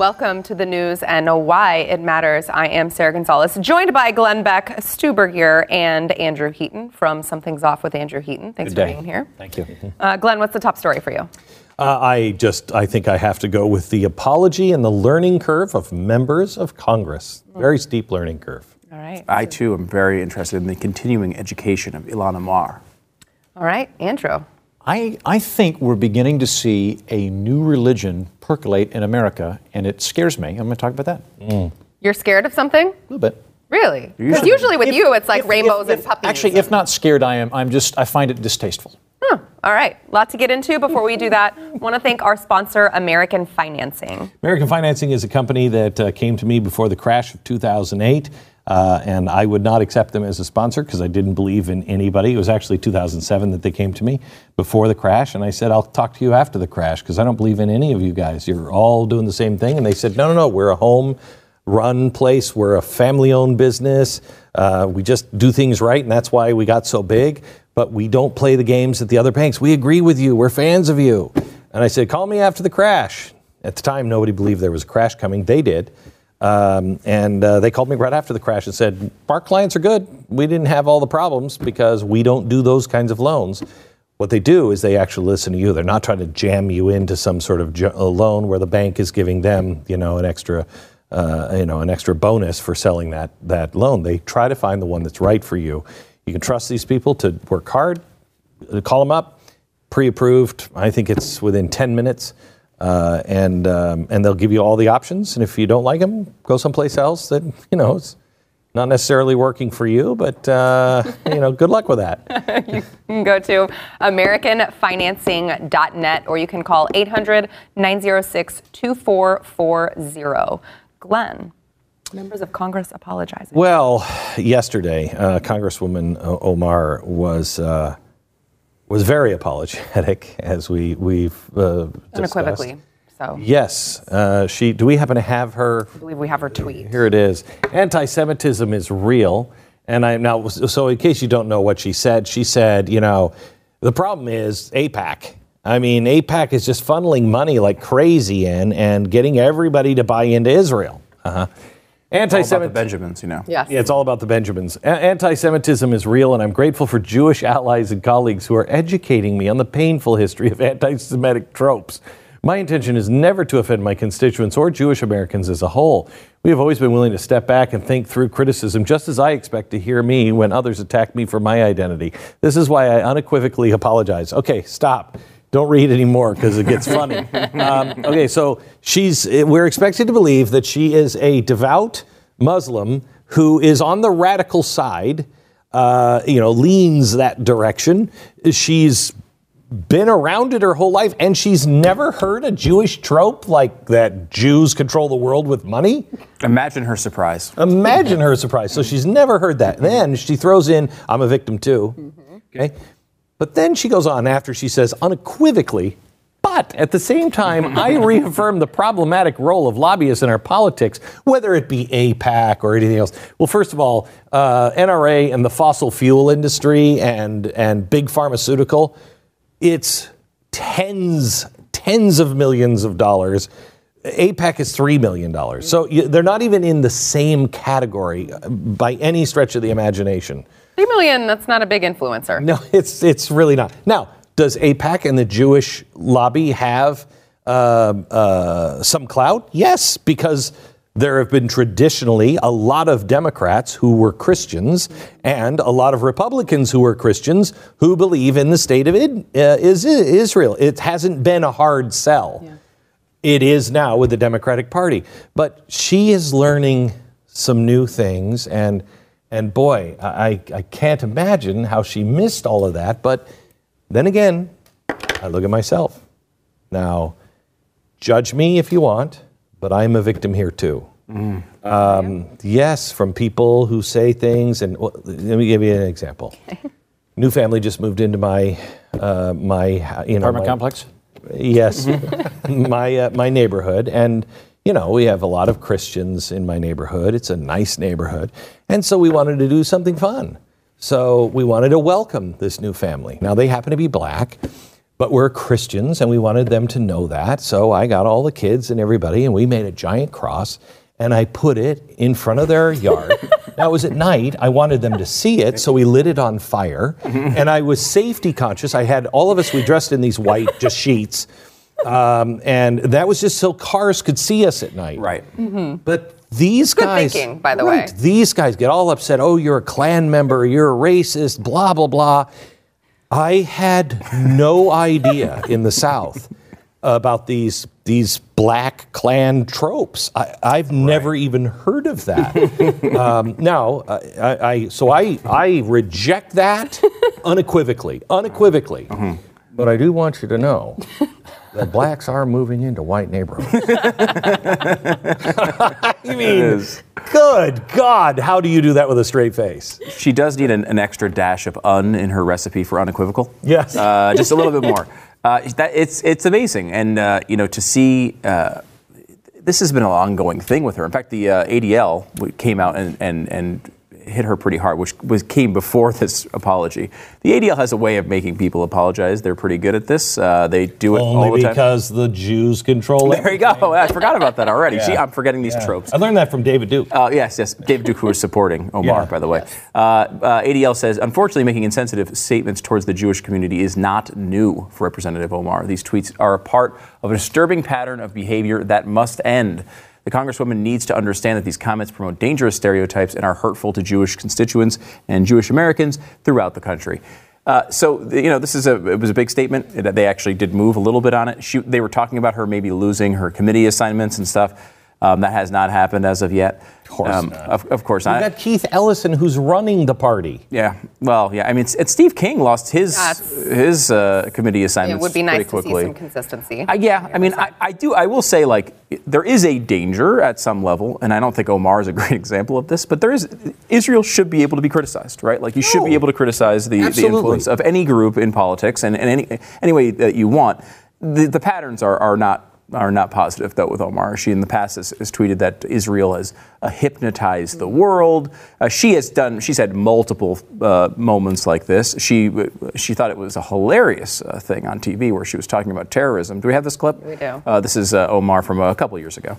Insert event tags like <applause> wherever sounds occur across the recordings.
Welcome to the news and why it matters. I am Sarah Gonzalez, joined by Glenn Beck, Stu Burguiere, and Andrew Heaton from Something's Off with Andrew Heaton. Thanks Good for day. being here. Thank you. Uh, Glenn, what's the top story for you? Uh, I just, I think I have to go with the apology and the learning curve of members of Congress. Very steep learning curve. All right. I too am very interested in the continuing education of Ilhan Omar. All right, Andrew. I, I think we're beginning to see a new religion percolate in America, and it scares me. I'm going to talk about that a You're scared of something? A little bit. Really? Because Usually- usually with If- you, it's like if- rainbows if- and puppies. Actually, if not scared, I am. I'm just. I find it distasteful. All right, lot to get into. Before we do that, I want to thank our sponsor, American Financing. American Financing is a company that uh, came to me before the crash of 2008. Uh, and I would not accept them as a sponsor because I didn't believe in anybody. It was actually 2007 that they came to me before the crash, and I said, "I'll talk to you after the crash because I don't believe in any of you guys. You're all doing the same thing." And they said, "No, no, no. We're a home-run place. We're a family-owned business. Uh, we just do things right, and that's why we got so big. But we don't play the games that the other banks. We agree with you. We're fans of you." And I said, "Call me after the crash." At the time, nobody believed there was a crash coming. They did. Um, and uh, they called me right after the crash and said, Our clients are good. We didn't have all the problems because we don't do those kinds of loans. What they do is they actually listen to you. They're not trying to jam you into some sort of loan where the bank is giving them, you know, an extra, uh, you know, an extra bonus for selling that that loan. They try to find the one that's right for you. You can trust these people to work hard. Call them up, pre-approved. I think it's within 10 minutes. Uh, and um, and they'll give you all the options. And if you don't like them, go someplace else that you know is not necessarily working for you. But uh, you know, good luck with that. <laughs> You can go to AmericanFinancing.net or you can call 800 906 2440. Glenn, members of Congress apologizing. Well, yesterday, uh, Congresswoman Omar was uh, was very apologetic, <laughs> as we we've uh. Unequivocally. So Yes, uh, she. Do we happen to have her? I believe we have her tweet. Here it is. Anti-Semitism is real, and I now. So, in case you don't know what she said, she said, you know, the problem is AIPAC. I mean, AIPAC is just funneling money like crazy in and getting everybody to buy into Israel. Uh-huh. All about the Anti-Semitism. Benjamins, you know. Yes. Yeah, it's all about the Benjamins. A- Anti Semitism is real, and I'm grateful for Jewish allies and colleagues who are educating me on the painful history of <laughs> anti Semitic tropes. My intention is never to offend my constituents or Jewish Americans as a whole. We have always been willing to step back and think through criticism, just as I expect to hear me when others attack me for my identity. This is why I unequivocally apologize. Okay, stop. Don't read anymore because it gets funny. <laughs> um, okay, so she's. We're expected to believe that she is a devout Muslim who is on the radical side. Uh, you know, leans that direction. She's been around it her whole life, and she's never heard a Jewish trope like that Jews control the world with money. Imagine her surprise. Imagine her surprise. So she's never heard that. Then she throws in, I'm a victim too. Okay. But then she goes on after she says unequivocally, but at the same time, I <laughs> reaffirm the problematic role of lobbyists in our politics, whether it be AIPAC or anything else. Well, first of all, uh, NRA and the fossil fuel industry and, and big pharmaceutical, it's tens, tens of millions of dollars. AIPAC is $3 million. So you, they're not even in the same category uh, by any stretch of the imagination. Three million, that's not a big influencer. No, it's, it's really not. Now, does AIPAC and the Jewish lobby have uh, uh, some clout? Yes, because there have been traditionally a lot of Democrats who were Christians and a lot of Republicans who were Christians who believe in the state of Id- uh, is Israel. It hasn't been a hard sell. It is now with the Democratic Party. But she is learning some new things, and and boy, I, I can't imagine how she missed all of that. But then again, I look at myself. Now, judge me if you want, but I'm a victim here too. Um, yes, from people who say things, and well, let me give you an example. <laughs> New family just moved into my uh, my you know Apartment my- complex. Yes, <laughs> my uh, my neighborhood, and you know we have a lot of Christians in my neighborhood. It's a nice neighborhood, and so we wanted to do something fun. So we wanted to welcome this new family. Now they happen to be black, but we're Christians and we wanted them to know that. So I got all the kids and everybody, and we made a giant cross and I put it in front of their yard. <laughs> now it was at night. I wanted them to see it, so we lit it on fire. Mm-hmm. And I was safety conscious. I had all of us, we dressed in these white just sheets. Um, and that was just so cars could see us at night. Right. But these Good guys, thinking, by the right, way. these guys get all upset. Oh, you're a Klan member. You're a racist. Blah blah blah. I had no idea in the South about these these black Klan tropes. I, I've never even heard of that. <laughs> um, now, I, I so I I reject that <laughs> unequivocally, unequivocally. But I do want you to know <laughs> that blacks are moving into white neighborhoods. <laughs> I mean, good God, how do you do that with a straight face? She does need an, an extra dash of un in her recipe for unequivocal. Yes. Uh, just a little bit more. <laughs> Uh, that, it's, it's amazing. And, uh, you know, to see. Uh, this has been an ongoing thing with her. In fact, the uh, ADL came out and, and, and hit her pretty hard, which was came before <laughs> this apology. The ADL has a way of making people apologize. They're pretty good at this. Uh, they do it all Only the time. because the Jews control it. there you go. I forgot about that already. <laughs> See, I'm forgetting these tropes. I learned that from David Duke. Uh, yes, yes. David Duke, who is supporting <laughs> Omar, Yeah, by the way. Uh, uh, ADL says, unfortunately, making insensitive statements towards the Jewish community is not new for Representative Omar. These tweets are a part of a disturbing pattern of behavior that must end. The Congresswoman needs to understand that these comments promote dangerous stereotypes and are hurtful to Jewish constituents and Jewish Americans throughout the country. Uh, so you know, this is a it was a big statement. It- they actually did move a little bit on it. She, they were talking about her maybe losing her committee assignments and stuff. Um, that has not happened as of yet. Of course not. Of, of course You not. got Keith Ellison who's running the party. Yeah. Well, yeah. I mean, it's, it's Steve King lost his That's- his uh, committee assignments. It would be pretty nice to see some consistency. Uh, yeah, I mean, I, I do. I will say, like, there is a danger at some level, and I don't think Omar is a <laughs> great example of this. But there is Israel should be able to be criticized, right? Like, you should be able to criticize the, the influence of any group in politics and, and any any way that you want. The, the patterns are, are not are not positive though with Omar. She in the past has, has tweeted that Israel has uh, hypnotized the world. Uh, she has done. She's had multiple uh, moments like this. She she thought it was a hilarious uh, thing on TV where she was talking about terrorism. Do we have this clip? We do. Uh, this is uh, Omar from a couple years ago.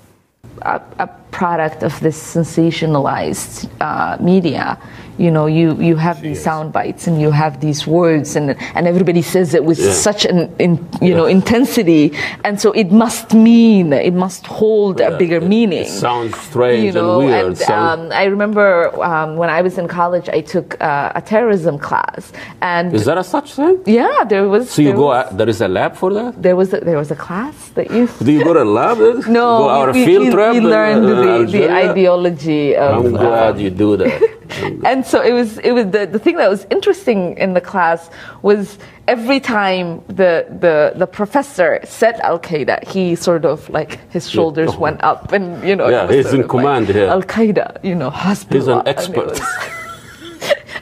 a, a product of this sensationalized uh, media. You know, you, you have these sound bites and you have these words, and and everybody says it with such an in, you know intensity, and so it must mean it must hold a bigger it- meaning. it sounds strange you know, and weird, And, um, I remember um, when I was in college, I took uh, a terrorism class, and Is there a such thing? yeah, there was. So you go. was, there is a lab for that. there was a, there was a class that you. Do you go to a lab? <laughs> No, Go out we, field we, trip. we learned uh, the, the ideology of. I'm glad you do that. <laughs> Mm. and so it was. It was the, the thing that was interesting in the class was every time the the, the professor said Al Qaeda, he sort of like his shoulders went <laughs> up, and you know. Yeah, he's in command here. Al Qaeda, you know, Hezbollah. He's an expert. <laughs>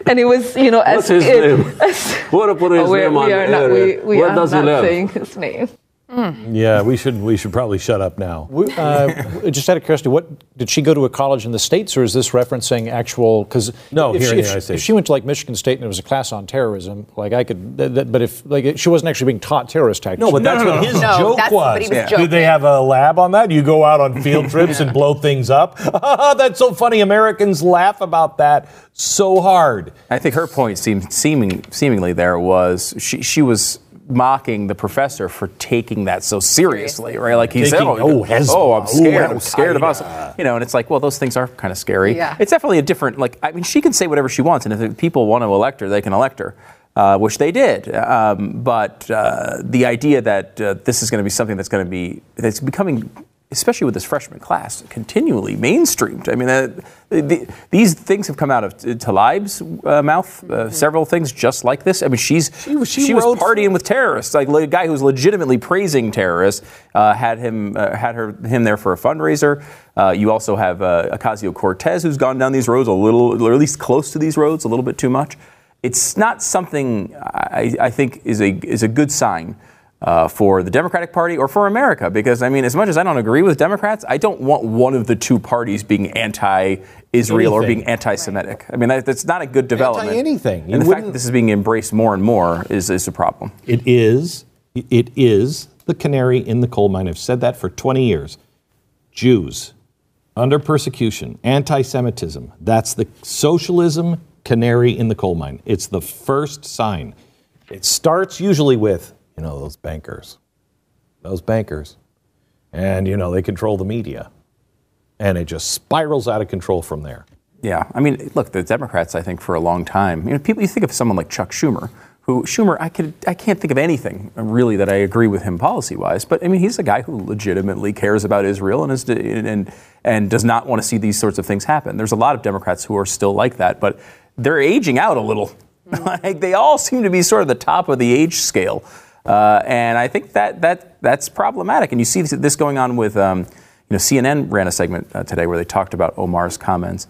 And it was, you know, What's as his if, name? <laughs> as- What to put his Oh, name we are not, we, we are not saying his name. Yeah, we should we should probably shut up now. We- uh, <laughs> just out of curiosity, what did she go to a college in the states, or is this referencing actual? Because No, if here she, in the if, United she- States. if she went to like Michigan State and there was a class on terrorism, like I could, th- th- but if like she wasn't actually being taught terrorist tactics. No, but that's what his No, joke that's- was. but he was Did they have a lab on that? You go out on field <laughs> trips and blow things up? <laughs> that's so funny. Americans laugh about that so hard. I think her point seemed seeming seemingly there was she she was mocking the professor for taking that so seriously, right? Like he said, Taking, "Oh, oh, Hezbollah, oh, I'm scared. ooh, I'm scared of us." You know, and it's like, well, those things are kind of scary. Yeah. It's definitely a different. Like, I mean, she can say whatever she wants, and if people want to elect her, they can elect her. Uh, which they did, um, but uh, the idea that uh, this is going to be something that's going to be that's becoming especially with this freshman class, continually mainstreamed. I mean, uh, the, these things have come out of Tlaib's uh, mouth. Uh, several things just like this. I mean, she's She was- she she was partying with terrorists. Like a guy who's legitimately praising terrorists uh, had him uh, had her him there for a fundraiser. Uh, you also have uh, Ocasio Cortez, who's gone down these roads a little, or at least close to these roads, a little bit too much. It's not something I, I think is a is a good sign uh, for the Democratic Party or for America. Because, I mean, as much as I don't agree with Democrats, I don't want one of the two parties being anti Israel or being anti Semitic. I mean, that, that's not a good development. Anti-anything. And the fact that this is being embraced more and more is, is a problem. It is, It is the canary in the coal mine. I've said that for 20 years. Jews under persecution, anti Semitism. That's the socialism canary in the coal mine. It's the first sign. It starts usually with, you know, those bankers. Those bankers. And, you know, they control the media. And it just spirals out of control from there. Yeah, I mean, look, the Democrats, I think, for a long time, you know, people. You think of someone like Chuck Schumer, who Schumer, I could, I can't think of anything really that I agree with him policy-wise. But I mean, he's a guy who legitimately cares about Israel and is, and and does not want to see these sorts of things happen. There's a lot of Democrats who are still like that, but they're aging out a little. <laughs> like they all seem to be sort of the top of the age scale, uh, and I think that that that's problematic. And you see this going on with. Um, you know, CNN ran a segment uh, today where they talked about Omar's comments,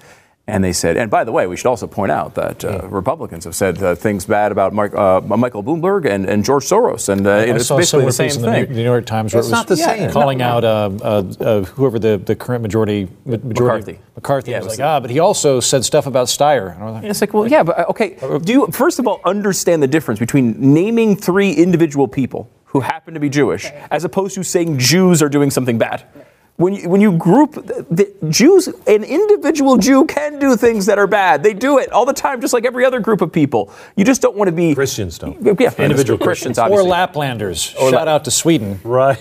and they said, and by the way, we should also point out that uh, Republicans have said uh, things bad about Mike, uh, Michael Bloomberg and, and George Soros, and uh, I it's basically the same thing. the New, York Times where It's it was not the same. calling No, out uh, uh, uh, whoever the, the current majority majority McCarthy. McCarthy Yeah, was was like, ah, but he also said stuff about Steyer. And I was like, It's like, well, yeah, but okay. Do you first of all understand the difference between naming three individual people who happen to be Jewish, as opposed to saying Jews are doing something bad? When you, when you group the, the Jews, an individual Jew can do things that are bad. They do it all the time, just like every other group of people. You just don't want to be Christians don't. Yeah, individual Christians, obviously. or obviously. Laplanders. Shout out to Sweden. Right.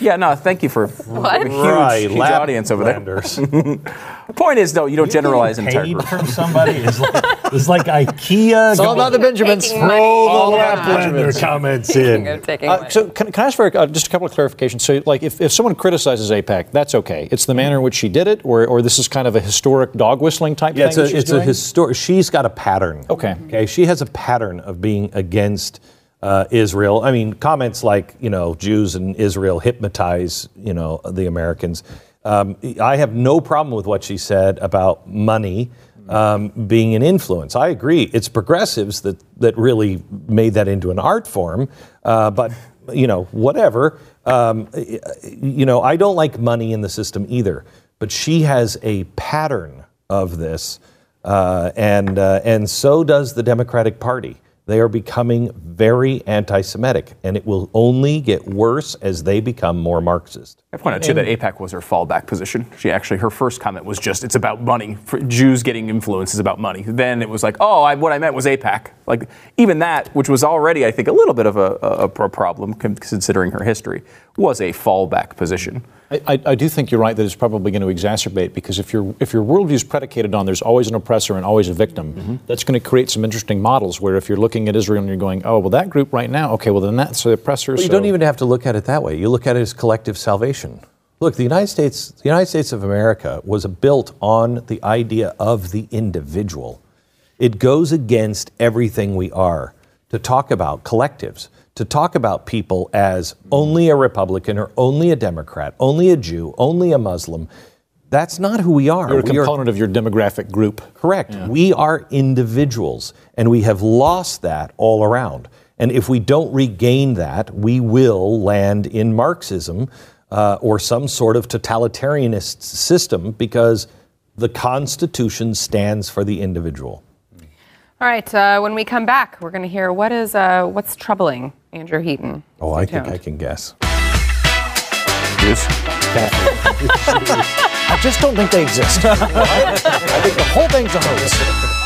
Yeah, no, thank you for What? a huge, right. huge Lap- audience over there. <laughs> Landers. The point is, though, you don't generalize entire paid groups. from somebody is like, it's like IKEA. It's all about the Benjamins. Taking money. The Yeah. Laplander comments in. Uh, so can, can I ask for uh, just a couple of clarifications? So, like, if, if someone criticizes AIPAC, that's okay. It's the manner in which she did it, or, or this is kind of a historic dog whistling type Yeah, thing. it's a, that she's it's a historic. She's got a pattern. Okay. Okay. She has a pattern of being against uh, Israel. I mean, comments like you know Jews and Israel hypnotize you know the Americans. Um, I have no problem with what she said about money um, being an influence. I agree. It's progressives that that really made that into an art form. Uh, but you know, whatever. Um, you know, I don't like money in the system either. But she has a pattern of this, uh, and uh, and so does the Democratic Party. They are becoming very anti-Semitic, and it will only get worse as they become more Marxist. I point out too that AIPAC was her fallback position. She actually her first comment was just it's about money. For Jews getting influence is about money. Then it was like, oh, I, what I meant was AIPAC. Like even that, which was already I think a little bit of a, a, a problem considering her history, was a fallback position. I, I, do think you're right that it's probably going to exacerbate because if your if your worldview is predicated on there's always an oppressor and always a victim, Mm-hmm. that's going to create some interesting models where if you're looking at Israel and you're going, oh well, that group right now, okay, well then that's the oppressor. Well, you so- don't even have to look at it that way. You look at it as collective salvation. Look, the United States, the United States of America was built on the idea of the individual. It goes against everything we are to talk about collectives, to talk about people as only a Republican or only a Democrat, only a Jew, only a Muslim. That's not who we are. You're a We are- component of your demographic group. Correct. We are individuals, and we have lost that all around. And if we don't regain that, we will land in Marxism uh, or some sort of totalitarianist system because the Constitution stands for the individual. All right. Uh, when we come back, we're going to hear what is uh, what's troubling Andrew Heaton. Oh, I Stay think I can guess. <laughs> I just don't think they exist. <laughs> I think the whole thing's a hoax.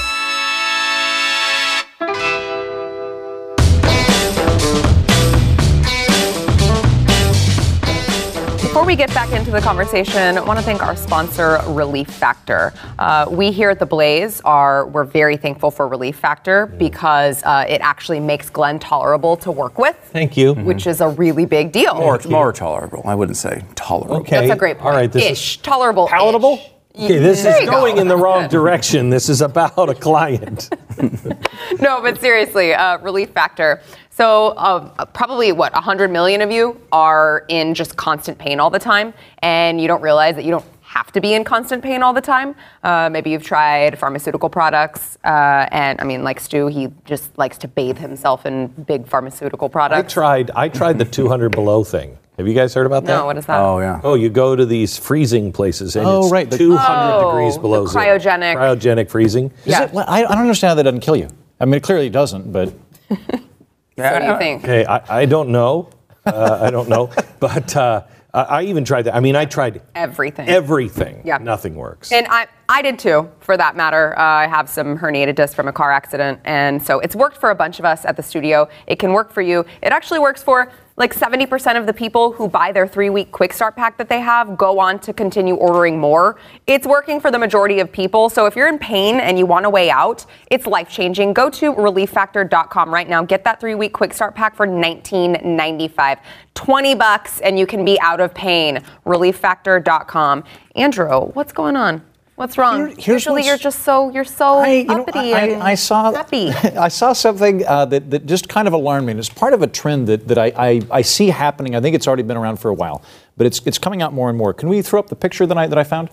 Before we get back into the conversation, I want to thank our sponsor, Relief Factor. Uh, we here at the Blaze are we're very thankful for Relief Factor because uh, it actually makes Glenn tolerable to work with, Thank you. which is a really big deal. More, more tolerable. I wouldn't say tolerable. Okay. That's a great point. All right. This Ish, tolerable. Palatable? Okay, this There is you go. going in the wrong direction. This is about a client. <laughs> no, but seriously, uh, relief factor. So, uh, probably what 100 million of you are in just constant pain all the time, and you don't realize that you don't have to be in constant pain all the time. Uh, maybe you've tried pharmaceutical products, uh, and I mean, like Stu, he just likes to bathe himself in big pharmaceutical products. I tried. I tried the <laughs> 200 below thing. Have you guys heard about that? No, what is that? Oh yeah. Oh, you go to these freezing places and Oh, it's right, the- 200 Oh, degrees the below zero. cryogenic- Cryogenic freezing. Is Yeah. it- I, I don't understand how that doesn't kill you. I mean, it clearly doesn't, but <laughs> So do you think? Okay, I, I don't know. Uh, I don't know, <laughs> but uh, I I even tried that. I mean, I tried Everything. everything. Yeah. Nothing works. And I, I did too, for that matter. Uh, I have some herniated disc from a car accident. And so it's worked for a bunch of us at the studio. It can work for you. It actually works for like 70% of the people who buy their three week quick start pack that they have go on to continue ordering more. It's working for the majority of people. So if you're in pain and you want a way out, it's life changing. Go to relieffactor.com right now. Get that three week quick start pack for $19.95. 20 bucks and you can be out of pain. Relieffactor.com. Andrew, what's going on? What's wrong? Here- Usually you're just so you're so I, you know, I, and I saw happy. <laughs> I saw something uh, that, that just kind of alarmed me. And it's part of a trend that, that I, I, I see happening. I think it's already been around for a while, but it's, it's coming out more and more. Can we throw up the picture that I, that I found?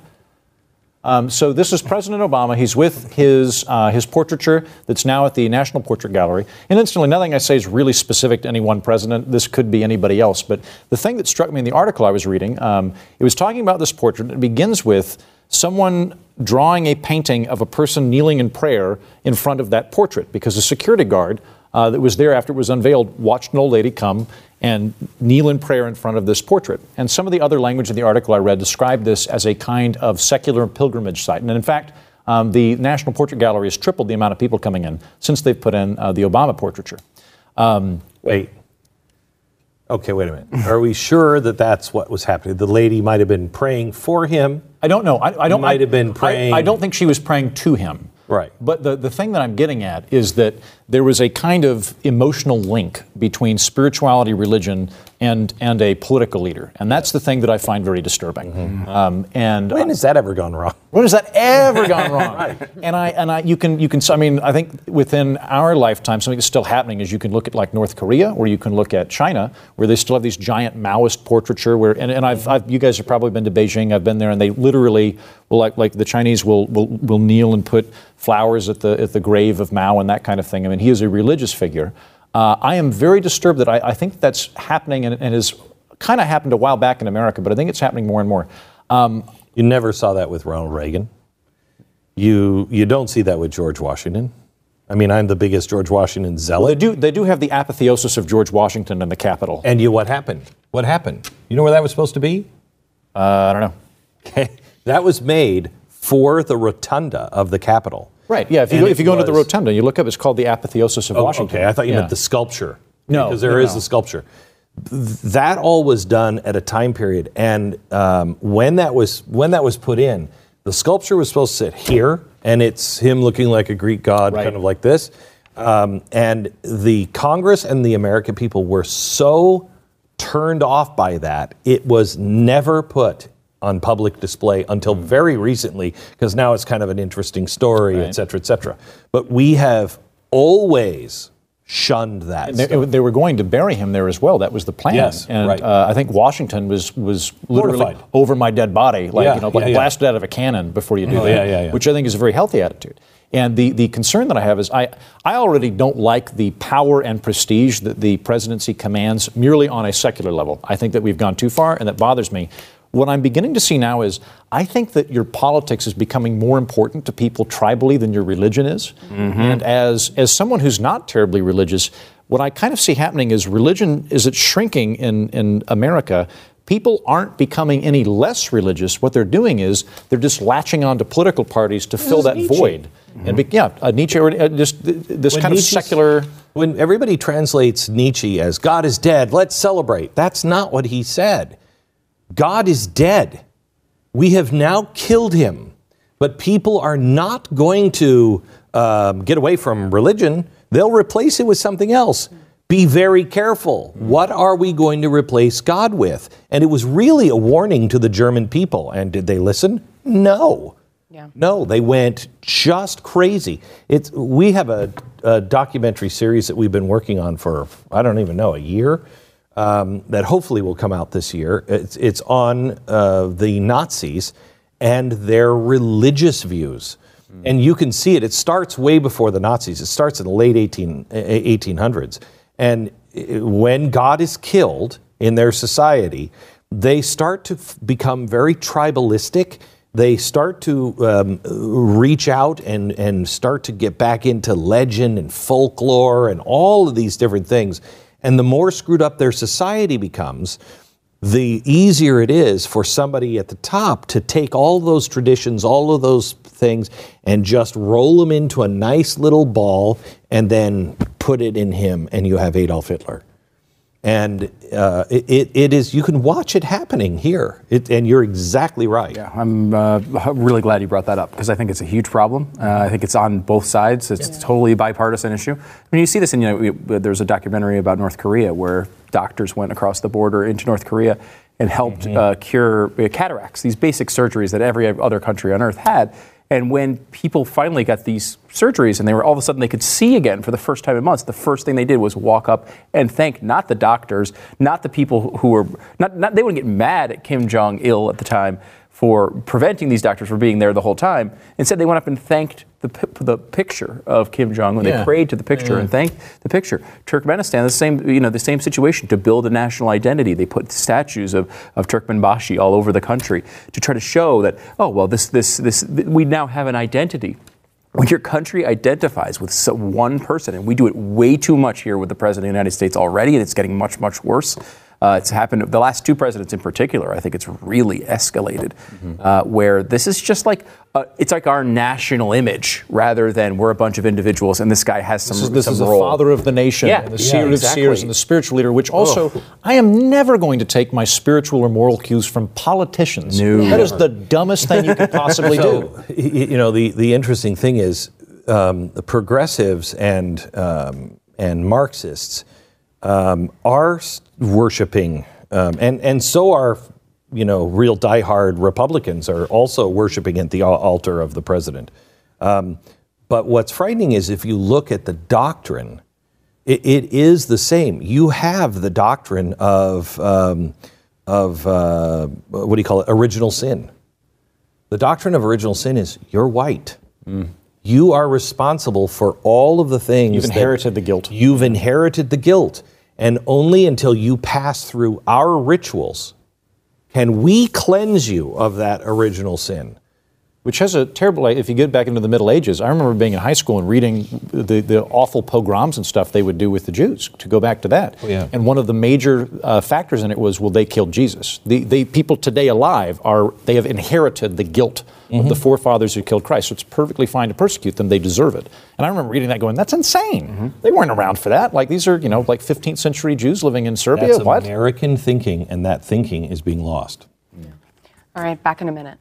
Um, so this is President Obama. He's with his uh, his portraiture that's now at the National Portrait Gallery. And instantly, nothing I say is really specific to any one president. This could be anybody else. But the thing that struck me in the article I was reading, um, it was talking about this portrait. It begins with someone drawing a painting of a person kneeling in prayer in front of that portrait because a security guard uh, that was there after it was unveiled watched an old lady come and kneel in prayer in front of this portrait. And some of the other language in the article I read described this as a kind of secular pilgrimage site. And in fact, um, the National Portrait Gallery has tripled the amount of people coming in since they've put in uh, the Obama portraiture. Wait. Okay, wait a minute. Are we sure that that's what was happening? The lady might have been praying for him. I don't know. I, I don't. Might I- have been I- praying- I, don't think she was praying to him. Right. But the, the thing that I'm getting at is that there was a kind of emotional link between spirituality, religion, and and a political leader, and that's the thing that I find very disturbing. Um, and When has that ever gone wrong? when has that ever gone <laughs> wrong? And I and I you can you can I mean I think within our lifetime something that's still happening is you can look at like North Korea or you can look at China where they still have these giant Maoist portraiture where and, and I've, I've you guys have probably been to Beijing I've been there and they literally will like like the Chinese will will, will kneel and put flowers at the at the grave of Mao and that kind of thing. I mean he is a religious figure. Uh, I am very disturbed that I, I think that's happening and, and has kind of happened a while back in America, but I think it's happening more and more. Um, You never saw that with Ronald Reagan. You you don't see that with George Washington. I mean, I'm the biggest George Washington Well, they zealot. do. They do have the apotheosis of George Washington in the Capitol. And you, what happened? What happened? You know where that was supposed to be? Uh, I don't know. Okay, that was made for the rotunda of the Capitol. Right. Yeah. If you And go, if you go into the rotunda, you look up. It's called the apotheosis of Oh, Washington. Okay, I thought you Yeah. meant the sculpture. No, because there no, is no. the sculpture. That all was done at a time period, and um, when that was when that was put in, the sculpture was supposed to sit here, and it's him looking like a Greek god, Right. kind of like this. Um, and the Congress and the American people were so turned off by that, it was never put on public display until very recently, because now it's kind of an interesting story, et cetera, et cetera. But we have always shunned that. They, they were going to bury him there as well. That was the plan. Yes, and right. uh, I think Washington was was literally Mortified. over my dead body, like Yeah, you know, yeah, yeah. blasted out of a cannon before you do Oh, that. Which I think is a very healthy attitude. And the, the concern that I have is I, I already don't like the power and prestige that the presidency commands merely on a secular level. I think that we've gone too far, and that bothers me. What I'm beginning to see now is I think that your politics is becoming more important to people tribally than your religion is. And as, as someone who's not terribly religious, what I kind of see happening is religion is it shrinking in, in America. People aren't becoming any less religious. What they're doing is they're just latching onto political parties to fill that Nietzsche. void. And be, yeah, uh, Nietzsche, or, uh, just th- this When kind of secular. When everybody translates Nietzsche as God is dead, let's celebrate. That's not what he said. God is dead. We have now killed him. But people are not going to um, get away from religion, they'll replace it with something else. Be very careful. What are we going to replace God with? And it was really a warning to the German people. And did they listen? No. Yeah. No, they went just crazy. It's we have a, a documentary series that we've been working on for I don't even know a year um, that hopefully will come out this year. It's, it's on uh, the Nazis and their religious views, and you can see it. It starts way before the Nazis. It starts in the late 18, eh, 1800s, and eh, when God is killed in their society, they start to f- become very tribalistic they start to um, reach out and, and start to get back into legend and folklore and all of these different things. And the more screwed up their society becomes, the easier it is for somebody at the top to take all those traditions, all of those things, and just roll them into a nice little ball and then put it in him, and you have Adolf Hitler. And uh, it, it, it is, you can watch it happening here. It, and you're exactly right. Yeah, I'm uh, really glad you brought that up because I think it's a huge problem. Uh, I think it's on both sides. It's totally a bipartisan issue. I mean, you see this in, you know, we- there's a documentary about North Korea where doctors went across the border into North Korea and helped uh, cure uh, cataracts, these basic surgeries that every other country on earth had. And when people finally got these surgeries and they were all of a sudden they could see again for the first time in months, the first thing they did was walk up and thank not the doctors, not the people who were not, not they wouldn't get mad at Kim Jong Il at the time for preventing these doctors from being there the whole time. Instead, they went up and thanked the, the picture of Kim Jong Un. They prayed to the picture and mm-hmm. thanked the picture. Turkmenistan, the same, you know, the same situation to build a national identity. They put statues of, of Turkmenbashi all over the country to try to show that, oh, well, this, this, this, th- we now have an identity. When your country identifies with one person, and we do it way too much here with the President of the United States already, and it's getting much, much worse. Uh, it's happened, the last two presidents in particular, I think it's really escalated, uh, where this is just like, uh, it's like our national image rather than we're a bunch of individuals and this guy has some, This is, this some is the father of the nation, Yeah, and the yeah, seer of exactly. seers, and the spiritual leader. Which also, I am never going to take my spiritual or moral cues from politicians. No. That is the dumbest thing you could possibly do. So, y- y- you know, the, the interesting thing is um, the progressives and, um, and Marxists um, are s- worshiping, um, and, and so are, you know, real diehard Republicans are also worshiping at the altar of the president. Um, but what's frightening is if you look at the doctrine, it, it is the same. You have the doctrine of, um, of uh, what do you call it, original sin. The doctrine of original sin is you're white. You are responsible for all of the things. You've that- inherited the guilt. You've inherited the guilt. And only until you pass through our rituals can we cleanse you of that original sin. Which has a terrible. If you get back into the Middle Ages, I remember being in high school and reading the, the awful pogroms and stuff they would do with the Jews. To go back to that, yeah. and one of the major uh, factors in it was, well, they killed Jesus. The, the people today alive are they have inherited the guilt of the forefathers who killed Christ. So it's perfectly fine to persecute them; they deserve it. And I remember reading that, going, "That's insane. They weren't around for that. Like these are, you know, like 15th century Jews living in Serbia. That's what? American thinking, and that thinking is being lost. All right, back in a minute.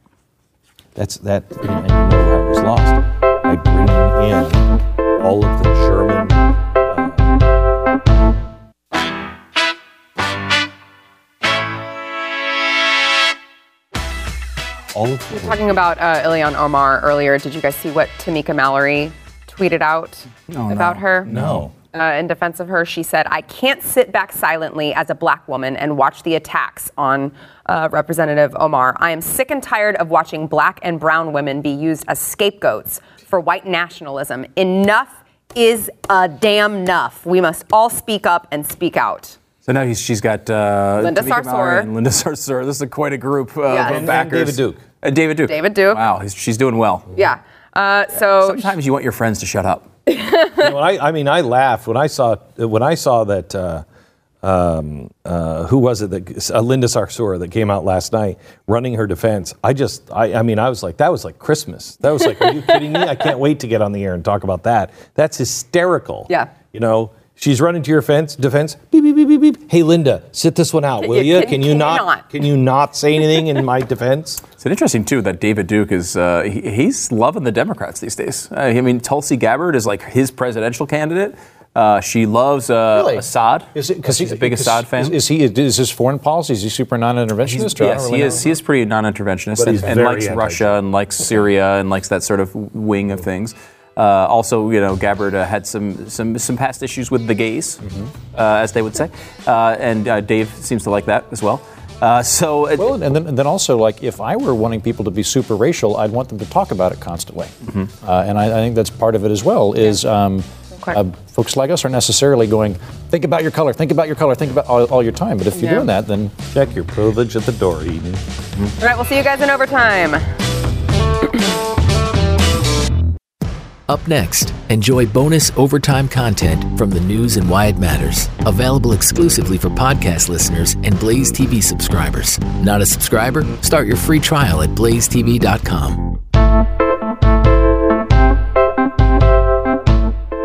That's that. And you know how it was lost by bringing in all of the German. uh, all of the Talking about uh, Ilhan Omar earlier, did you guys see what Tamika Mallory tweeted out about her? no. Uh, in defense of her, she said, I can't sit back silently as a black woman and watch the attacks on uh, Representative Omar. I am sick and tired of watching black and brown women be used as scapegoats for white nationalism. Enough is a damn enough. We must all speak up and speak out. So now he's, she's got uh, Linda Tamika Sarsour. and Linda <laughs> Sarsour. This is quite a group uh, Yes. of And- and backers. David Duke. Uh, David Duke. David Duke. Wow, he's, she's doing well. Yeah. Uh, so Sometimes you want your friends to shut up. <laughs> You know, I, I mean, I laughed when I saw when I saw that. Uh, um, uh, who was it that uh, Linda Sarsour that came out last night running her defense? I just, I, I mean, I was like, that was like Christmas. That was like, are you kidding me? I can't wait to get on the air and talk about that. That's hysterical. Yeah. You know, she's running to your fence, defense. Beep beep beep beep beep. Hey, Linda, sit this one out, will you- you? can- Can, you can not? not? Can you not say anything in my defense? <laughs> It's interesting too that David Duke is uh, he, he's loving the Democrats these days. Uh, I mean, Tulsi Gabbard is like his presidential candidate. Uh, she loves uh, Really? Assad. Is it because she's a big Assad fan? Is, is he? Is his foreign policy? Is he super non-interventionist? or yes, really he know? is. He is pretty non-interventionist and, and likes anti-China. Russia and likes Syria and likes that sort of wing of things. Uh, also, you know, Gabbard uh, had some, some some past issues with the gays, Mm-hmm. uh, as they would say, uh, and uh, Dave seems to like that as well. Uh, so, it, Well, and then, and then also, like, if I were wanting people to be super racial, I'd want them to talk about it constantly. Mm-hmm. Uh, and I, I think that's part of it as well. Is um, uh, folks like us are necessarily going, think about your color, think about your color, think about all, all your time. But if you're Yeah. doing that, then Check your privilege at the door, Eden. all right, we'll see you guys in overtime. Up next, Enjoy bonus overtime content from the news and why it matters. Available exclusively for podcast listeners and Blaze TV subscribers. Not a subscriber? Start your free trial at blazetv.com.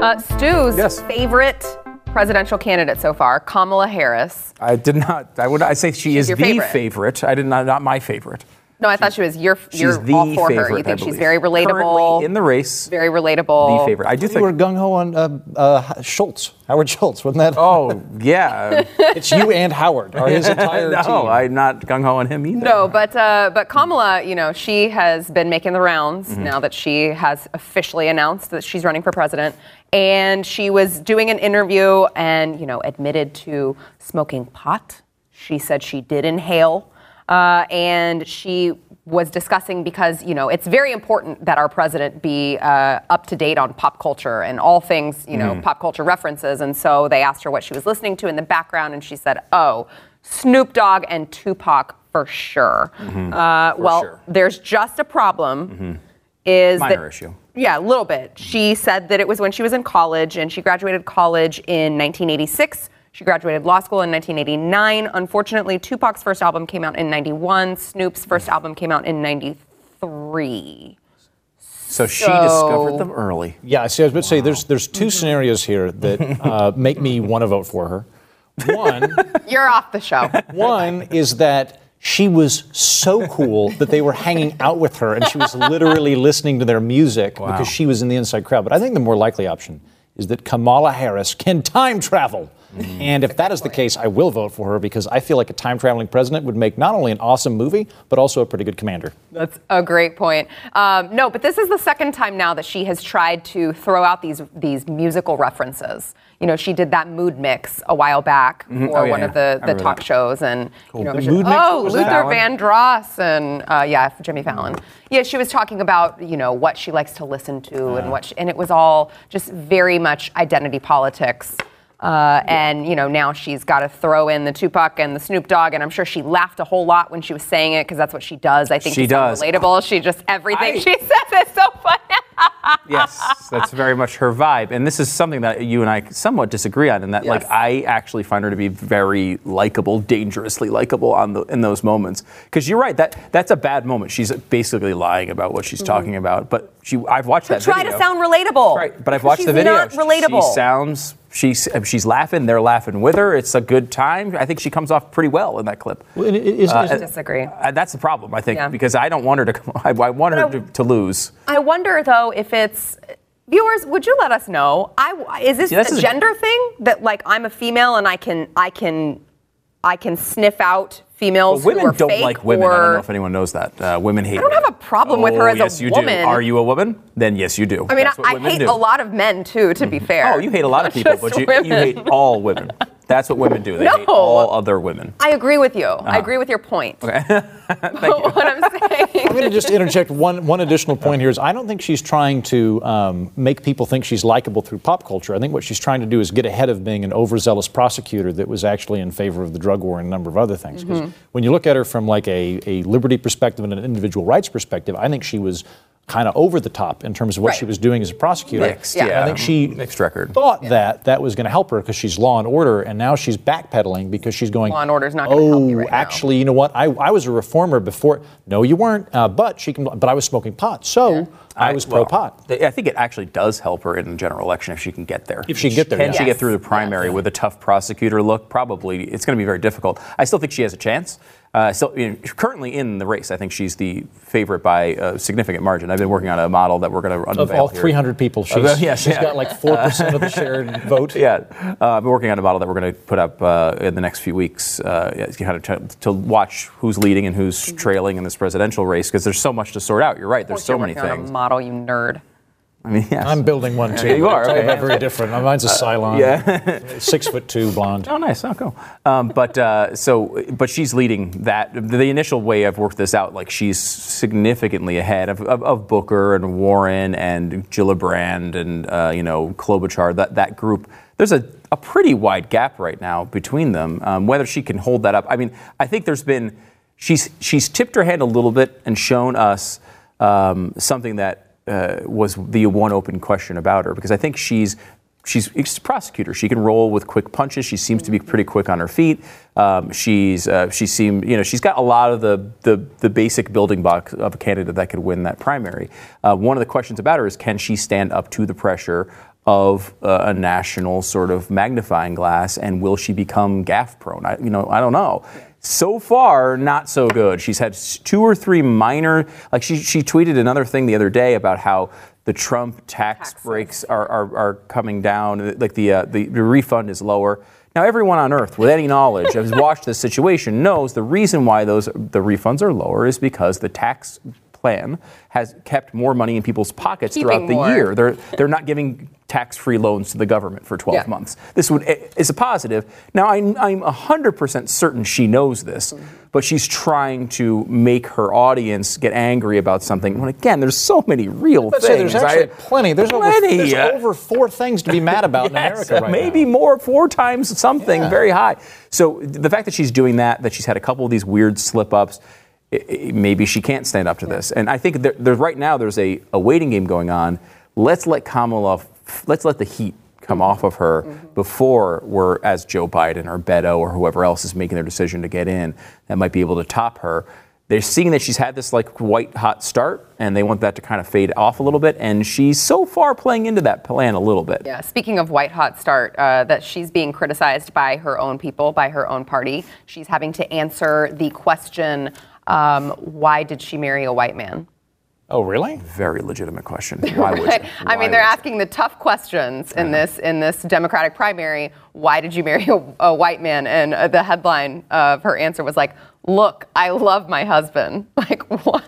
Uh, Stu's Yes. favorite presidential candidate so far, Kamala Harris. I did not. I would. I say she is the favorite. favorite. I did not. Not my favorite. No, I thought she was your. She's You're the all for favorite. her. You I think she's believe. very relatable. Currently in the race. very relatable. the favorite. I do You were think. gung ho on uh, uh, Schultz, Howard Schultz, wasn't that? Oh <laughs> yeah. it's you and Howard, or his entire <laughs> no, team. I'm not gung ho on him either. No, but uh, but Kamala, you know, she has been making the rounds Mm-hmm. now that she has officially announced that she's running for president, and she was doing an interview and you know admitted to smoking pot. She said she did inhale, uh, and she was discussing because you know it's very important that our president be uh, up to date on pop culture and all things you know pop culture references, and so they asked her what she was listening to in the background, and she said, "Oh, Snoop Dogg and Tupac for sure." Uh, well, sure. there's just a problem. Is Minor that, issue. Yeah, a little bit. She said that it was when she was in college, and she graduated college in 1986. She graduated law school in 1989. Unfortunately, Tupac's first album came out in 91. Snoop's first album came out in 93. So she So- discovered them early. Yeah, see, I was about to say there's there's two scenarios here that <laughs> uh, make me want to vote for her. One, <laughs> You're off the show. one is that she was so cool that they were hanging out with her and she was literally listening to their music because she was in the inside crowd. But I think the more likely option is that Kamala Harris can time travel. And if that is the case, I will vote for her because I feel like a time traveling president would make not only an awesome movie, but also a pretty good commander. That's a great point. Um, no, but this is the second time now that she has tried to throw out these these musical references. You know, she did that mood mix a while back for Oh, yeah, one of the, the talk that. shows, and you know, it was Mood just, mix, oh, Luther that? Vandross and uh, yeah, Jimmy Fallon. Yeah, she was talking about you know what she likes to listen to and what, she, and it was all just very much identity politics. Uh, and you know now she's got to throw in the Tupac and the Snoop Dogg, and I'm sure she laughed a whole lot when she was saying it because that's what she does. I think She does. relatable. She just everything I- she <laughs> says is so funny. Yes, that's very much her vibe. And this is something that you and I somewhat disagree on in that like I actually find her to be very likable, dangerously likable on the in those moments. Because you're right, that that's a bad moment. She's basically lying about what she's talking about. But she I've watched that Mm-hmm. Try video. to sound relatable. Right, but I've watched She's the video. She's not relatable. She sounds she's she's laughing, they're laughing with her. It's a good time. I think she comes off pretty well in that clip. Well, and it- is- I disagree. Uh, that's the problem, I think, Yeah. because I don't want her to. come- <laughs> I, I want her I- to, to lose. I wonder though if it's viewers. Would you let us know? I is this this a is- gender thing that like I'm a female and I can I can I can sniff out females Well, women don't like women. or I don't know if anyone knows that. Uh, women hate. I don't have a problem with her Oh, as a yes, you woman. Do. Are you a woman? Then yes, you do. I mean, I, I hate do. Mm-hmm. a lot of men too. To be fair. Oh, you hate a lot of <laughs> people, but you, you hate all women. That's what women do. They hate all other women. I agree with you. Uh-huh. I agree with your point. <laughs> <laughs> what I'm saying. I'm going to just interject one, one additional point here is I don't think she's trying to um, make people think she's likable through pop culture. I think what she's trying to do is get ahead of being an overzealous prosecutor that was actually in favor of the drug war and a number of other things. 'Cause when you look at her from like a, a liberty perspective and an individual rights perspective, I think she was kind of over the top in terms of what she was doing as a prosecutor. Mixed, Yeah. yeah. I think she mixed record. thought that that was going to help her because she's law and order, and now she's backpedaling because she's going. Law and Order's not gonna oh, help you right now." actually, you know what? I, I was a reformer before. No, you weren't. Uh, but she can. But I was smoking pot, so I was pro pot. th- I think it actually does help her in the general election if she can get there. If she can get there, Can yeah. she get through the primary with a tough prosecutor look? Probably. It's going to be very difficult. I still think she has a chance. Uh, still, you know, currently in the race, I think she's the favorite by a significant margin. I've been working on a model that we're going to unveil Of all here. 300 people, she's, Uh, yes, she's yeah. got like four percent of the shared <laughs> vote. Yeah, uh, I've been working on a model that we're going to put up uh, in the next few weeks, uh, kind of to, to watch who's leading and who's trailing in this presidential race because there's so much to sort out. You're right. There's so many working on things. A model, you nerd. I mean, yes. I'm building one too. you are, okay. very different. Mine's a Cylon. yeah. <laughs> Six foot two, blonde. Oh, nice. Oh, cool. Um, but uh, so, but she's leading that. The initial way I've worked this out, like she's significantly ahead of, of, of Booker and Warren and Gillibrand and uh, you know Klobuchar. That that group. There's a, a pretty wide gap right now between them. Um, whether she can hold that up, I mean, I think there's been she's she's tipped her hand a little bit and shown us um, something that uh, was the one open question about her because I think she's she's, she's a prosecutor. She can roll with quick punches. She seems to be pretty quick on her feet. Um, she's uh, she seemed you know she's got a lot of the the, the basic building blocks of a candidate that could win that primary. Uh, one of the questions about her is can she stand up to the pressure of uh, a national sort of magnifying glass, and will she become gaffe prone? I, you know, I don't know. So far, not so good. She's had two or three minor, like she, she tweeted another thing the other day about how the Trump tax breaks are, are, are coming down, like the, uh, the, the refund is lower. Now, everyone on earth with any knowledge has watched this situation knows the reason why those the refunds are lower is because the tax plan has kept more money in people's pockets Keeping throughout the more. year. They're they're not giving tax-free loans to the government for 12 Yeah. months. This would is a positive. Now I'm I'm 100% certain she knows this, but she's trying to make her audience get angry about something. When again, there's so many real things. say there's actually I- plenty. There's, Plenty, over, there's uh, over four things to be mad about in <laughs> America right maybe now. more, four times something Yeah. very high. So the fact that she's doing that, that she's had a couple of these weird slip ups, i- i- maybe she can't stand up to this. And I think there, there's right now there's a, a waiting game going on. Let's let Kamala, let's let the heat come off of her before we're as Joe Biden or Beto or whoever else is making their decision to get in that might be able to top her. They're seeing that she's had this like white hot start, and they want that to kind of fade off a little bit. And she's so far playing into that plan a little bit. Yeah, speaking of white hot start, uh, that she's being criticized by her own people, by her own party. She's having to answer the question, um, why did she marry a white man? Oh, really? Very legitimate question. Why would <laughs> you? Right? I mean, they're would you? asking the tough questions in this in this Democratic primary. Why did you marry <laughs> a, a white man? And uh, the headline of her answer was like, "Look, I love my husband." <laughs> Like, wh-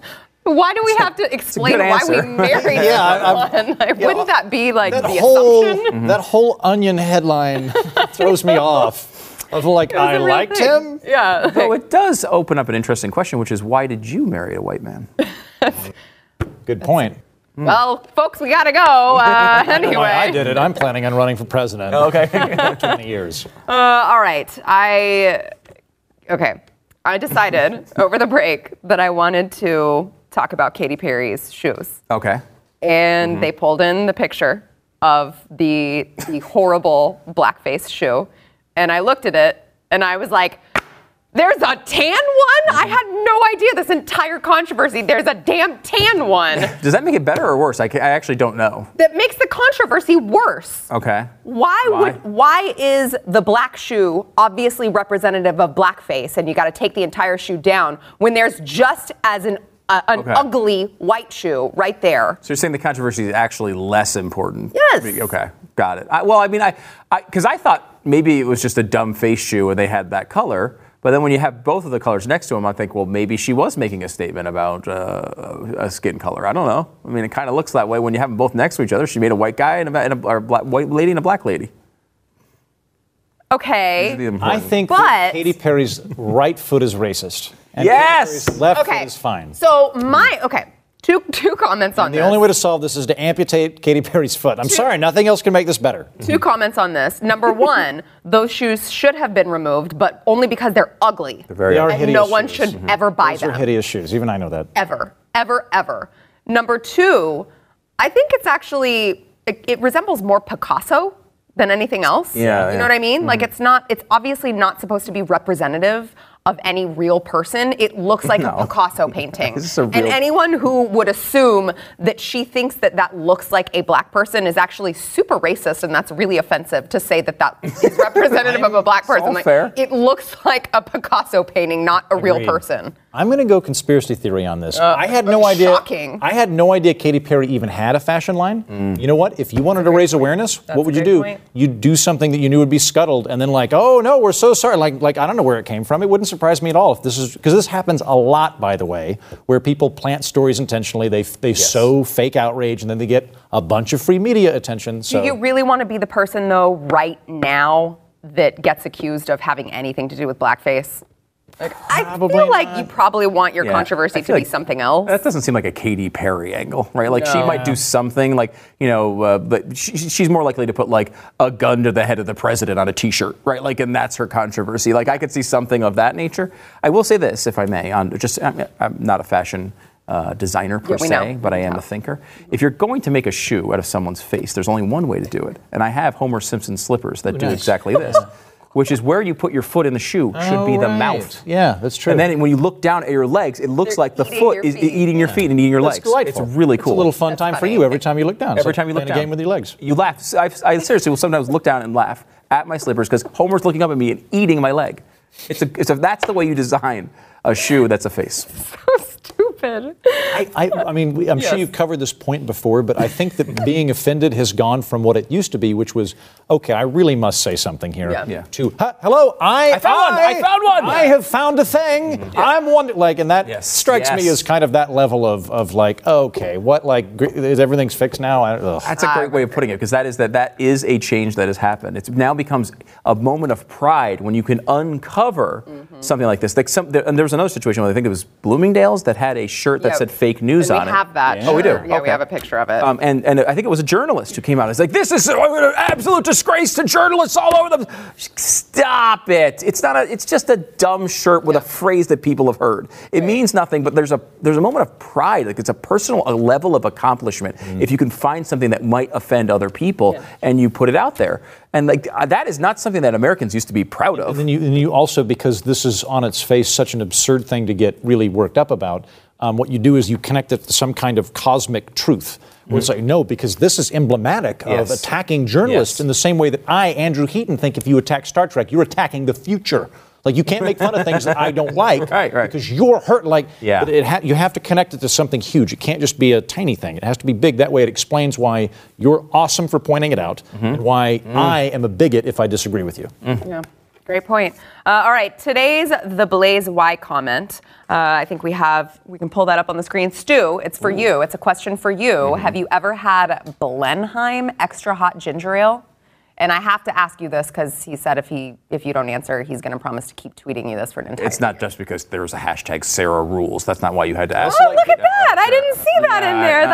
why do we have to explain good why we married Yeah, I- I- someone? Like, yeah, wouldn't that be like That the whole assumption? that whole onion headline throws me off. I was like, I liked thing. him. Yeah. Though it does open up an interesting question, which is why did you marry a white man? <laughs> Good point. Well, folks, we gotta go. Uh, <laughs> anyway, Why I did it. I'm planning on running for president. <laughs> Okay. In 20 years. Uh, all right. I okay. I decided over the break that I wanted to talk about Katy Perry's shoes, okay. and they pulled in the picture of the the horrible blackface shoe, and I looked at it and I was like. There's a tan one? I had no idea this entire controversy. There's a damn tan one <laughs> Does that make it better or worse? I, ca- I actually don't know. that makes the controversy worse. Okay. Why, Why? would why is the black shoe obviously representative of blackface and you got to take the entire shoe down when there's just as an uh, an Okay. ugly white shoe right there? So you're saying the controversy is actually less important? Yes. Okay, got it. I, well, I mean, I because I, thought maybe it was just a dumb face shoe and they had that color. But then when you have both of the colors next to them, I think, well, maybe she was making a statement about uh, a skin color. I don't know. I mean, it kind of looks that way when you have them both next to each other. She made a white guy and a, and a or a black, white lady and a black lady. These are the Okay. I think But- that Katy Perry's right foot is racist. And Yes! Katy left Okay. foot is fine. So my okay, two two comments on this. the this. only way to solve this is to amputate Katy Perry's foot. I'm sorry, nothing else can make this better. Two comments on this. Number <laughs> one, those shoes should have been removed, but only because they're ugly. very They are and hideous no one shoes. should ever buy Those them. are hideous shoes. Even I know that. ever, ever, ever. Number two, I think it's actually it, it resembles more Picasso than anything else. Yeah, you yeah. Mm-hmm. know what I mean? Like it's not. It's obviously not supposed to be representative of any real person. It looks like <laughs> No. a Picasso <laughs> painting. This a and anyone who would assume that she thinks that that looks like a black person is actually super racist, and that's really offensive to say that that is <laughs> representative of a black person. Like, fair. It looks like a Picasso painting, not a real person. I'm going to go conspiracy theory on this. I had no idea. Uh, shocking. I had no idea Katy Perry even had a fashion line. You know what? If you wanted to raise awareness, what would you do? point. You'd do something that you knew would be scuttled, and then like, oh no, we're so sorry. Like, like I don't know where it came from. It wouldn't surprise me at all if this is because this happens a lot, by the way, where people plant stories intentionally. They they sow fake outrage, and then they get a bunch of free media attention. So Do you really want to be the person, though, right now that gets accused of having anything to do with blackface? Like, I feel like not. you probably want your Yeah, controversy to feel be something else. That doesn't seem like a Katy Perry angle, right? Like she might do something, like you know, uh, but she, she's more likely to put like a gun to the head of the president on a T-shirt, right? Like, and that's her controversy. Like, I could see something of that nature. I will say this, if I may, on just I'm, I'm not a fashion uh, designer per Yeah, se, know. but I am know. a thinker. If you're going to make a shoe out of someone's face, there's only one way to do it. And I have Homer Simpson slippers that do nice. exactly this, <laughs> which is where you put your foot in the shoe should be Oh, the right. mouth. Yeah, that's true. And then when you look down at your legs, it looks They're like the foot is eating your feet and eating your That's legs. delightful. It's really cool. It's a little fun That's time for you every time you look down. Every like time you look playing down. a game with your legs. You laugh. I, I seriously will sometimes look down and laugh at my slippers because Homer's looking up at me and eating my leg. It's a, it's a, that's the way you design a shoe that's a face. <laughs> so Stupid. I, I, I mean, we, I'm sure you've covered this point before, but I think that being offended has gone from what it used to be, which was, okay, I really must say something here, Yeah. Yeah. to, hello, I, I found one! I found one!" I have found a thing. I'm one, like, and that Yes. strikes me as kind of that level of, of like, okay, what, like, is everything's fixed now? I. That's a great way of putting it because that is that that is a change that has happened. It now becomes a moment of pride when you can uncover Mm-hmm. something like this. Like some, there, and there was another situation where I think it was Bloomingdale's that had a shirt that Yeah. said fake news And on we it. We have that. Oh, we do. Yeah, we have a picture of it. Um, and, and I think it was a journalist who came out. It's like, this is an absolute disgrace to journalists all over the. Stop it! It's not a. It's just a dumb shirt with a phrase that people have heard. It means nothing, but there's a there's a moment of pride. Like it's a personal a level of accomplishment if you can find something that might offend other people and you put it out there. And like uh, that is not something that Americans used to be proud of. And then you, and you also, because this is on its face such an absurd thing to get really worked up about, um, what you do is you connect it to some kind of cosmic truth. Where it's like, no, because this is emblematic of Mm-hmm. Attacking journalists Yes. in the same way that I, Andrew Heaton, think if you attack Star Trek, you're attacking the future. Like you can't make fun of things that I don't like <laughs> Right, right. because you're hurt. Like Yeah. it ha- you have to connect it to something huge. It can't just be a tiny thing. It has to be big. That way, it explains why you're awesome for pointing it out Mm-hmm. and why Mm. I am a bigot if I disagree with you. Yeah, great point. Uh, all right, today's the Blaze Y comment. Uh, I think we have we can pull that up on the screen. Stu, it's for you. It's a question for you. Mm-hmm. Have you ever had Blenheim extra hot ginger ale? And I have to ask you this because he said if he if you don't answer, he's going to promise to keep tweeting you this for an entire. It's not just because there's a hashtag Sarah rules. That's not why you had to ask. Oh, look at that! I didn't see that in there. uh,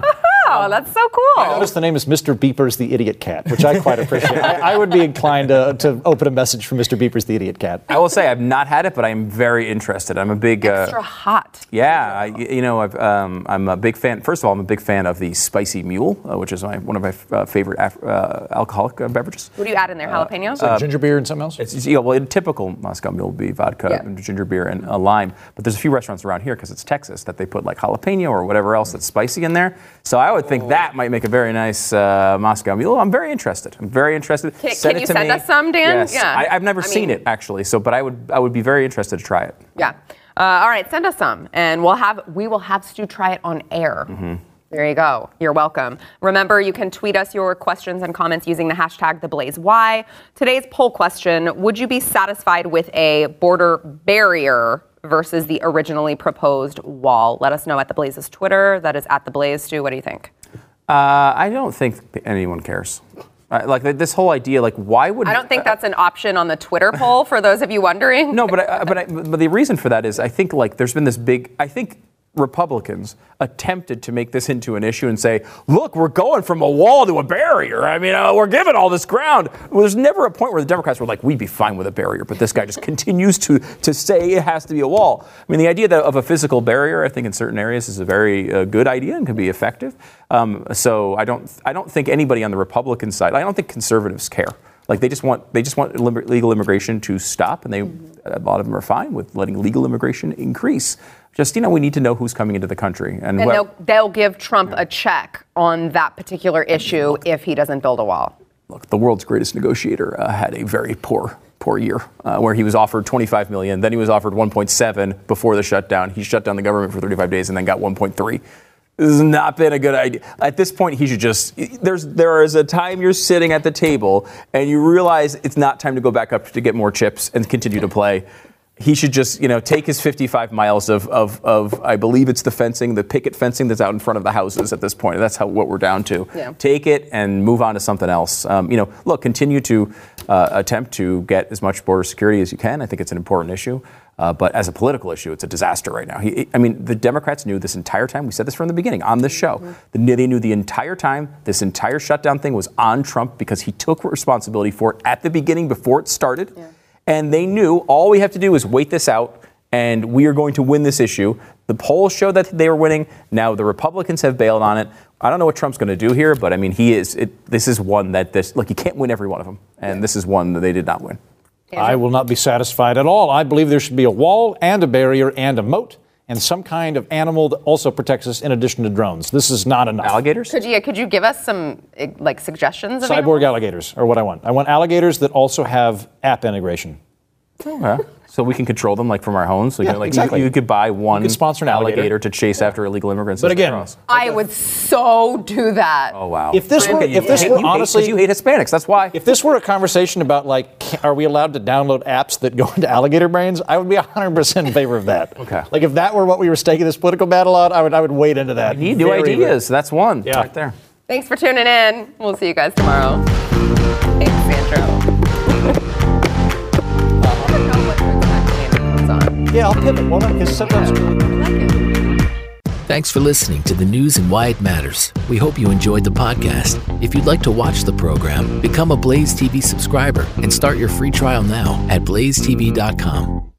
That's <laughs> oh, that's so cool. Notice the name is Mr. Beepers the Idiot Cat, which I quite appreciate. I, I would be inclined to, to open a message for Mr. Beepers the Idiot Cat. I will say I've not had it, but I am very interested. I'm a big. Uh, Extra hot. Yeah, I, you know, I've, um, I'm a big fan. First of all, I'm a big fan of the Spicy Mule, uh, which is my, one of my uh, favorite af- uh, alcoholic uh, beverages. What do you add in there? Jalapeno. Uh, ginger beer and something else? It's you know, well, a typical Moscow Mule would be vodka, Yeah. and ginger beer, and a lime. But there's a few restaurants around here because it's Texas that they put like jalapeno or whatever else that's spicy in there. So I would think that might make a very nice uh, Moscow Mule. I'm very interested. I'm very interested. Can- Send can it you to send me. us some, Dan? Yes. Yeah. I, I've never I seen mean- it actually. So, but I would I would be very interested to try it. Yeah. Uh, all right, send us some, and we'll have we will have Stu try it on air. There you go. You're welcome. Remember, you can tweet us your questions and comments using the hashtag TheBlazeY. Today's poll question: Would you be satisfied with a border barrier versus the originally proposed wall? Let us know at the Blaze's Twitter. That is at the Blaze. Stu, what do you think? Uh, I don't think anyone cares. Uh, like this whole idea, like why would I don't think that's an option on the Twitter poll for those of you wondering. No, but I, but I, but the reason for that is I think like there's been this big. I think Republicans attempted to make this into an issue and say, look, we're going from a wall to a barrier. I mean, uh, we're giving all this ground. Well, there's never a point where the Democrats were like, we'd be fine with a barrier, but this guy just <laughs> continues to to say it has to be a wall. I mean, the idea that, of a physical barrier, I think in certain areas is a very uh, good idea and can be effective. Um, so I don't I don't think anybody on the Republican side, I don't think conservatives care. Like they just want they just want legal immigration to stop, and they a lot of them are fine with letting legal immigration increase. Just you know, we need to know who's coming into the country, and, And what- they'll, they'll give Trump a check on that particular issue if he doesn't build a wall. look, the world's greatest negotiator uh, had a very poor poor year, uh, where he was offered 25 million, then he was offered 1.7 before the shutdown. He shut down the government for 35 days and then got 1.3. This has not been a good idea. At this point, he should just. There's there is a time you're sitting at the table and you realize it's not time to go back up to get more chips and continue to play. He should just, you know, take his 55 miles of, of, of, I believe it's the fencing, the picket fencing that's out in front of the houses at this point. That's how what we're down to. Yeah. Take it and move on to something else. Um, you know, look, continue to uh, attempt to get as much border security as you can. I think it's an important issue. Uh, but as a political issue, it's a disaster right now. He, I mean, the Democrats knew this entire time. We said this from the beginning on this show. The- They knew the entire time this entire shutdown thing was on Trump because he took responsibility for it at the beginning before it started. And they knew all we have to do is wait this out, and we are going to win this issue. The polls showed that they were winning. Now the Republicans have bailed on it. I don't know what Trump's going to do here, but I mean, he is. It, this is one that this look. You can't win every one of them, and this is one that they did not win. I will not be satisfied at all. I believe there should be a wall and a barrier and a moat and some kind of animal that also protects us in addition to drones. This is not enough. Alligators? Could you could you give us some eh, like suggestions? Of Cyborg animals? alligators are what I want. I want alligators that also have app integration. Okay. So we can control them like from our homes. So you Yeah, know, like exactly. you, you could buy one could sponsor an alligator. to chase after illegal immigrants. But again, cross. I would so do that. oh wow. if this were- if this hate- were you hate- honestly- 'cause you hate Hispanics, that's why. If this were a conversation about like, are we allowed to download apps that go <laughs> into alligator brains? I would be 100% in favor of that. <laughs> Okay. Like if that were what we were staking this political battle on, I would I would wade into that. you need new Very, very- ideas. That's one Yeah. right there. Thanks for tuning in. We'll see you guys tomorrow. Thanks, Yeah, I'll pivot. Well, because sometimes. Thanks for listening to the news and why it matters. We hope you enjoyed the podcast. If you'd like to watch the program, become a Blaze TV subscriber and start your free trial now at blazetv.com.